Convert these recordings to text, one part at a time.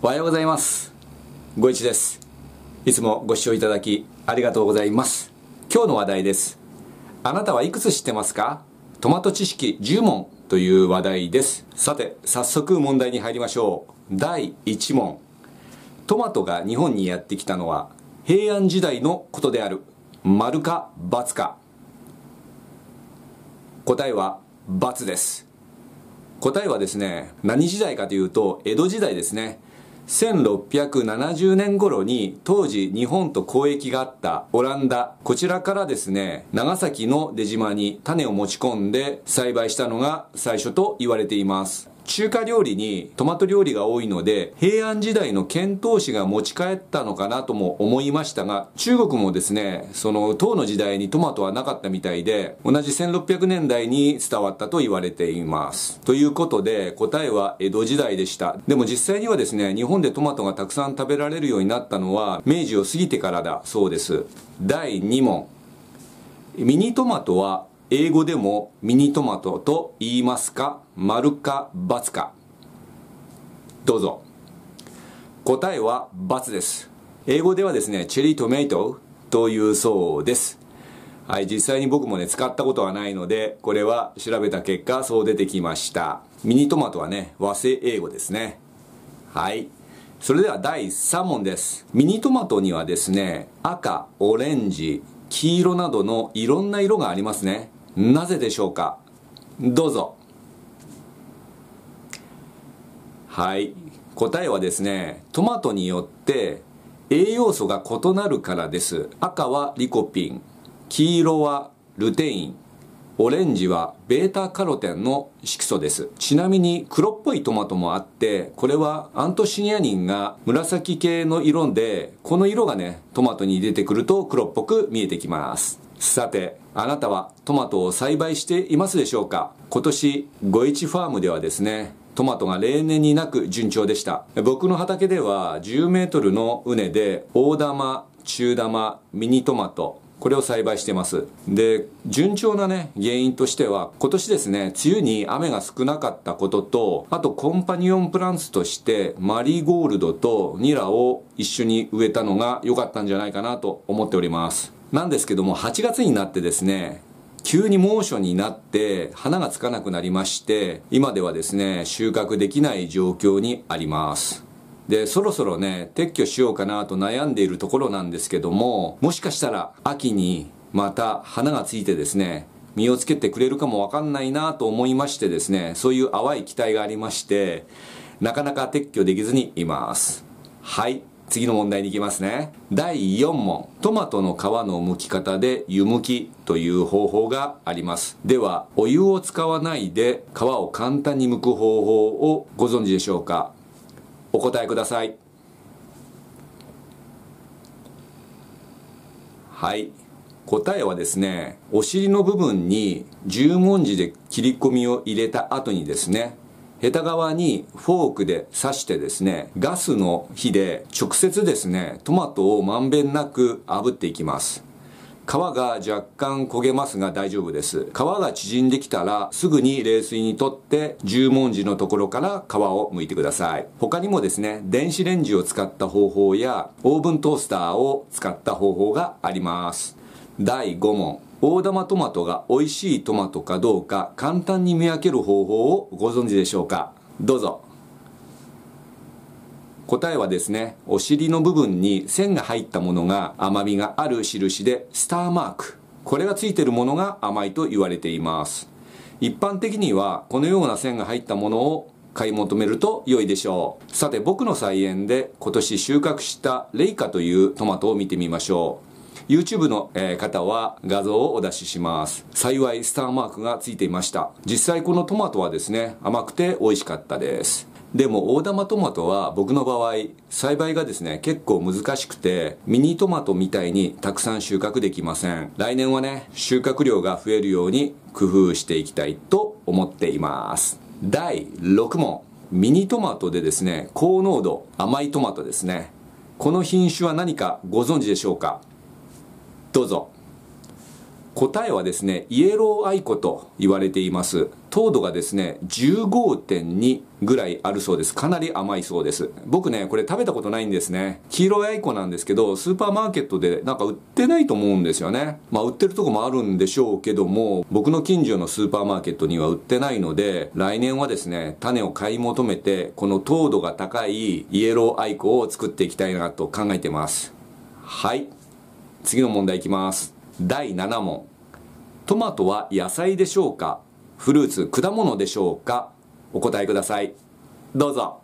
おはようございます。ご一です。いつもご視聴いただきありがとうございます。今日の話題です。あなたはいくつ知ってますか？トマト知識10問という話題です。さて早速問題に入りましょう。第1問。トマトが日本にやってきたのは平安時代のことである。丸か×か。答えは×です。答えはですね何時代かというと江戸時代ですね。1670年頃に当時日本と交易があったオランダ。こちらからですね長崎の出島に種を持ち込んで栽培したのが最初と言われています。中華料理にトマト料理が多いので平安時代の遣唐使が持ち帰ったのかなとも思いましたが中国もですねその唐の時代にトマトはなかったみたいで同じ1600年代に伝わったと言われています。ということで答えは江戸時代でした。でも実際にはですね日本でトマトがたくさん食べられるようになったのは明治を過ぎてからだそうです。第2問。ミニトマトは英語でもミニトマトと言いますか丸か×か。どうぞ。答えは×です。英語ではですねチェリートメイトというそうです。はい実際に僕もね使ったことはないのでこれは調べた結果そう出てきました。ミニトマトはね和製英語ですね。はい。それでは第3問です。ミニトマトにはですね赤オレンジ黄色などのいろんな色がありますね。なぜでしょうか？どうぞ。はい。答えはですねトマトによって栄養素が異なるからです。赤はリコピン黄色はルテインオレンジはベータカロテンの色素です。ちなみに黒っぽいトマトもあってこれはアントシニアニンが紫系の色でこの色がねトマトに出てくると黒っぽく見えてきます。さてあなたはトマトを栽培していますでしょうか？今年ゴイチファームではですねトマトが例年になく順調でした。僕の畑では10メートルの畝で大玉中玉ミニトマトこれを栽培してます。で順調なね原因としては今年ですね梅雨に雨が少なかったこととあとコンパニオンプランツとしてマリーゴールドとニラを一緒に植えたのが良かったんじゃないかなと思っております。なんですけども8月になってですね急に猛暑になって花がつかなくなりまして今ではですね収穫できない状況にあります。でそろそろね撤去しようかなと悩んでいるところなんですけどももしかしたら秋にまた花がついてですね実をつけてくれるかもわかんないなと思いましてですねそういう淡い期待がありましてなかなか撤去できずにいます。はい。次の問題に行きますね。第4問。トマトの皮の剥き方で湯むきという方法があります。ではお湯を使わないで皮を簡単に剥く方法をご存知でしょうか？お答えください。はい。答えはですねお尻の部分に十文字で切り込みを入れた後にですねヘタ側にフォークで刺してですねガスの火で直接ですねトマトをまんべんなく炙っていきます。皮が若干焦げますが大丈夫です。皮が縮んできたらすぐに冷水にとって十文字のところから皮を剥いてください。他にもですね電子レンジを使った方法やオーブントースターを使った方法があります。第5問。大玉トマトが美味しいトマトかどうか簡単に見分ける方法をご存知でしょうか？どうぞ。答えはですねお尻の部分に線が入ったものが甘みがある印でスターマーク。これがついてるものが甘いと言われています。一般的にはこのような線が入ったものを買い求めると良いでしょう。さて僕の菜園で今年収穫したレイカというトマトを見てみましょう。YouTube の方は画像をお出しします。幸いスターマークがついていました。実際このトマトはですね甘くて美味しかったです。でも大玉トマトは僕の場合栽培がですね結構難しくてミニトマトみたいにたくさん収穫できません。来年はね収穫量が増えるように工夫していきたいと思っています。第6問。ミニトマトでですね高濃度甘いトマトですね。この品種は何かご存知でしょうか？どうぞ。答えはですねイエローアイコと言われています。糖度がですね15.2ぐらいあるそうです。かなり甘いそうです。僕ねこれ食べたことないんですね。黄色いアイコなんですけどスーパーマーケットでなんか売ってないと思うんですよね。まあ売ってるとこもあるんでしょうけども僕の近所のスーパーマーケットには売ってないので来年はですね種を買い求めてこの糖度が高いイエローアイコを作っていきたいなと考えてます。はい。次の問題いきます。第7問。トマトは野菜でしょうか？フルーツ果物でしょうか？お答えください。どうぞ。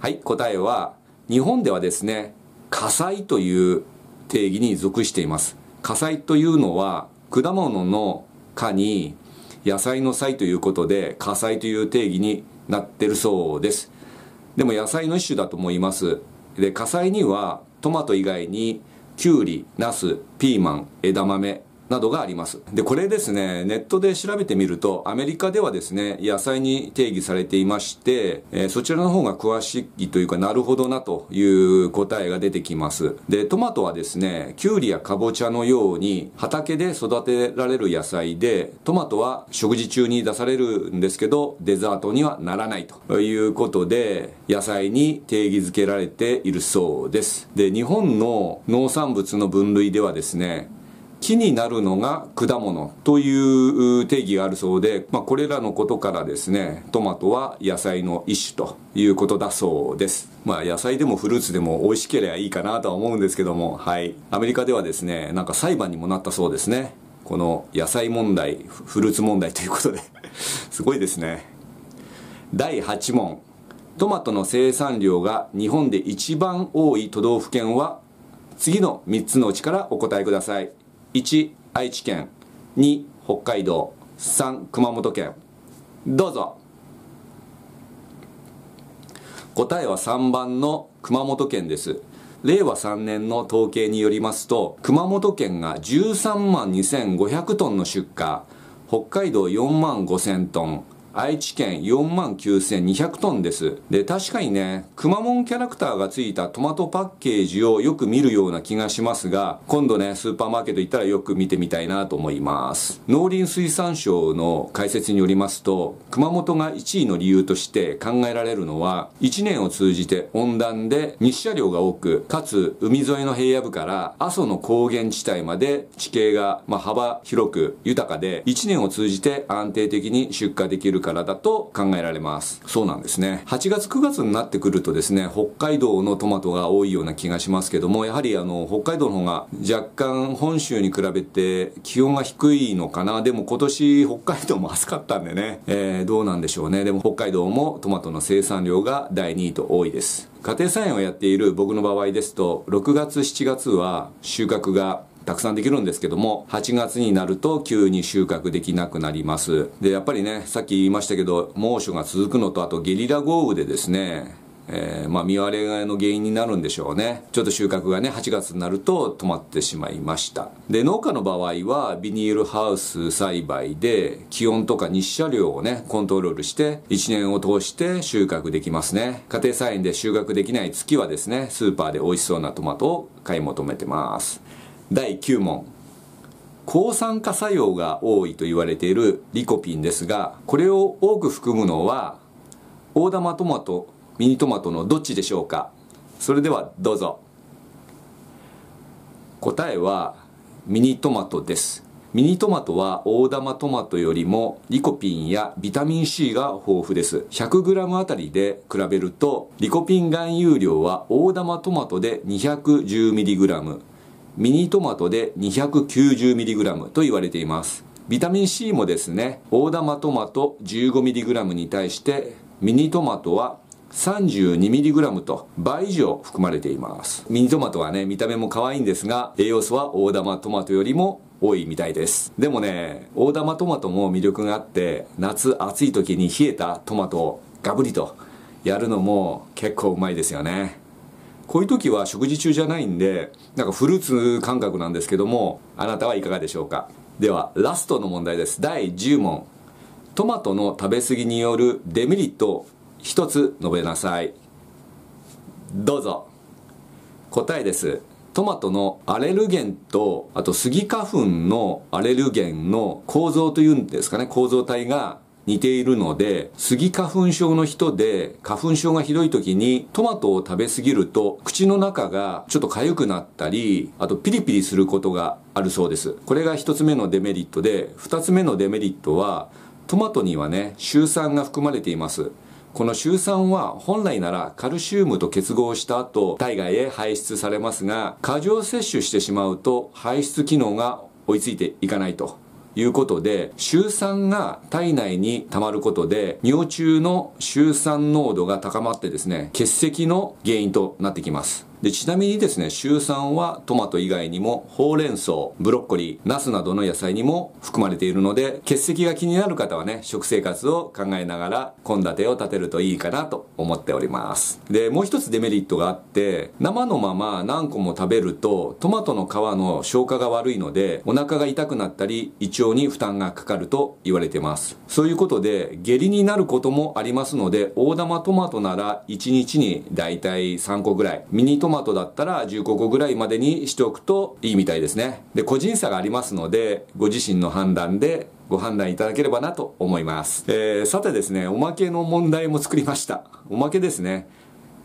はい答えは日本ではですね火災という定義に属しています。火災というのは果物の果に野菜の菜ということで火災という定義になってるそうです。でも野菜の一種だと思います。で火災にはトマト以外にきゅうり、なす、ピーマン、枝豆などがあります。で、これですね、ネットで調べてみると、アメリカではですね、野菜に定義されていまして、えー、そちらの方が詳しいというか、なるほどなという答えが出てきます。で、トマトはですね、きゅうりやかぼちゃのように、畑で育てられる野菜で、トマトは食事中に出されるんですけど、デザートにはならないということで、野菜に定義づけられているそうです。で、日本の農産物の分類ではですね、木になるのが果物という定義があるそうで、まあ、これらのことからですねトマトは野菜の一種ということだそうです。まあ野菜でもフルーツでも美味しければいいかなとは思うんですけどもはい。アメリカではですねなんか裁判にもなったそうですね。この野菜問題フルーツ問題ということで。すごいですね。第8問。トマトの生産量が日本で一番多い都道府県は？次の3つのうちからお答えください。1愛知県。2北海道。3熊本県。どうぞ。答えは3番の熊本県です。令和3年の統計によりますと熊本県が13万2500トンの出荷北海道4万5000トン愛知県4万9200トンです。で、確かにね、くまモンキャラクターがついたトマトパッケージをよく見るような気がしますが、今度ね、スーパーマーケット行ったらよく見てみたいなと思います。農林水産省の解説によりますと、熊本が1位の理由として考えられるのは、1年を通じて温暖で日射量が多く、かつ海沿いの平野部から阿蘇の高原地帯まで地形が、まあ、幅広く豊かで、1年を通じて安定的に出荷できるるからだと考えられます。そうなんですね。8月9月になってくるとですね北海道のトマトが多いような気がしますけどもやはりあの北海道の方が若干本州に比べて気温が低いのかな。でも今年北海道も暑かったんでね、えー、どうなんでしょうね。でも北海道もトマトの生産量が第2位と多いです。家庭菜園をやっている僕の場合ですと6月7月は収穫がたくさんできるんですけども8月になると急に収穫できなくなりますでやっぱりねさっき言いましたけど猛暑が続くのとあとゲリラ豪雨でですねえー、まあ、見割れの原因になるんでしょうね。ちょっと収穫がね、8月になると止まってしまいました。で、農家の場合は、ビニールハウス栽培で、気温とか日射量をね、コントロールして、1年を通して収穫できますね。家庭菜園で収穫できない月はですね、スーパーで美味しそうなトマトを買い求めてます。第9問。抗酸化作用が多いと言われているリコピンですがこれを多く含むのは大玉トマトミニトマトのどっちでしょうか？それではどうぞ。答えはミニトマトです。ミニトマトは大玉トマトよりもリコピンやビタミン C が豊富です。100g あたりで比べるとリコピン含有量は大玉トマトで 210mg ミニトマトで 290mg と言われています。ビタミン C もですね大玉トマト 15mg に対してミニトマトは 32mg と倍以上含まれています。ミニトマトはね見た目も可愛いんですが栄養素は大玉トマトよりも多いみたいです。でもね大玉トマトも魅力があって夏暑い時に冷えたトマトをガブリとやるのも結構うまいですよね。こういう時は食事中じゃないんでなんかフルーツ感覚なんですけどもあなたはいかがでしょうか？ではラストの問題です。第10問。トマトの食べ過ぎによるデメリットを一つ述べなさい。どうぞ。答えです。トマトのアレルゲンとあとスギ花粉のアレルゲンの構造というんですかね構造体が似ているので、スギ花粉症の人で花粉症がひどい時にトマトを食べ過ぎると口の中がちょっと痒くなったり、あとピリピリすることがあるそうです。これが一つ目のデメリットで、二つ目のデメリットはトマトにはね、シュウ酸が含まれています。このシュウ酸は本来ならカルシウムと結合した後体外へ排出されますが過剰摂取してしまうと排出機能が追いついていかないということで、シ酸が体内に溜まることで、尿中のシ酸濃度が高まってですね、結石の原因となってきます。で、ちなみにですね、シュウ酸はトマト以外にも、ほうれん草、ブロッコリー、ナスなどの野菜にも含まれているので、血石が気になる方はね、食生活を考えながら、献立を立てるといいかなと思っております。で、もう一つデメリットがあって、生のまま何個も食べると、トマトの皮の消化が悪いので、お腹が痛くなったり、胃腸に負担がかかると言われてます。そういうことで、下痢になることもありますので、大玉トマトなら1日にだいたい3個ぐらい、ミニトトトマトだったら15個ぐらいまでにしておくといいみたいですね。で、個人差がありますので、ご自身の判断でご判断いただければなと思います。えー、さてですね、おまけの問題も作りました。おまけですね。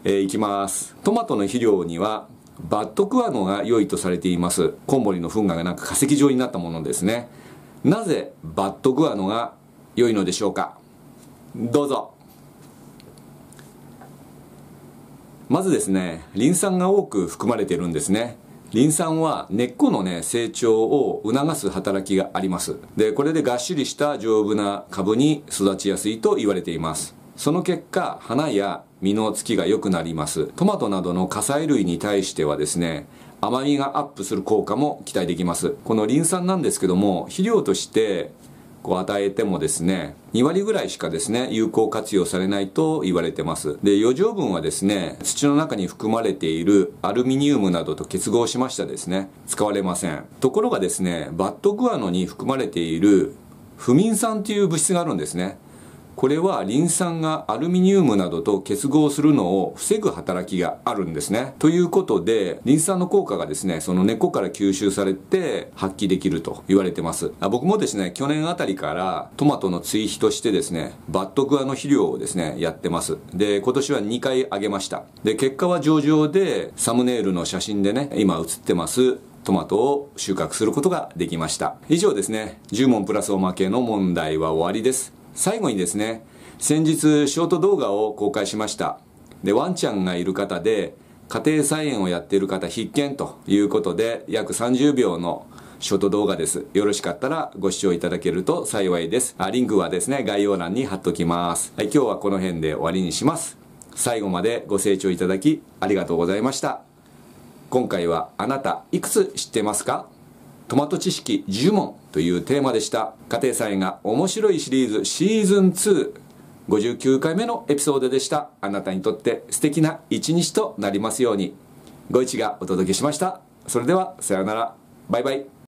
えー、いきます。トマトの肥料には、バットクワノが良いとされています。コウモリの糞がなんか化石状になったものですね。なぜバットクワノが良いのでしょうか？どうぞ。まずですねリン酸が多く含まれているんですね。リン酸は根っこのね成長を促す働きがあります。でこれでがっしりした丈夫な株に育ちやすいと言われています。その結果花や実のつきが良くなります。トマトなどの火砕類に対してはですね甘みがアップする効果も期待できます。このリン酸なんですけども肥料としてこう与えてもですね、2割ぐらいしかですね、有効活用されないと言われてます。で、余剰分はですね、土の中に含まれているアルミニウムなどと結合しましたですね、使われません。ところがですね、バットグアノに含まれている不眠酸という物質があるんですね。これはリン酸がアルミニウムなどと結合するのを防ぐ働きがあるんですね。ということで、リン酸の効果がですね、その根っこから吸収されて発揮できると言われてます。あ僕もですね、去年あたりからトマトの追肥としてですね、バットグアの肥料をですね、やってます。で、今年は2回あげました。で、結果は上々で、サムネイルの写真でね、今写ってます。トマトを収穫することができました。以上ですね、10問プラスおまけの問題は終わりです。最後にですね、先日ショート動画を公開しました。で、ワンちゃんがいる方で、家庭菜園をやっている方必見ということで、約30秒のショート動画です。よろしかったらご視聴いただけると幸いです。あリンクはですね、概要欄に貼っときます。はい、今日はこの辺で終わりにします。最後までご清聴いただきありがとうございました。今回はあなたいくつ知ってますか？トマト知識10問というテーマでした。家庭菜園が面白いシリーズシーズン259回目のエピソードでした。あなたにとって素敵な一日となりますように。ご一がお届けしました。それではさようなら。バイバイ。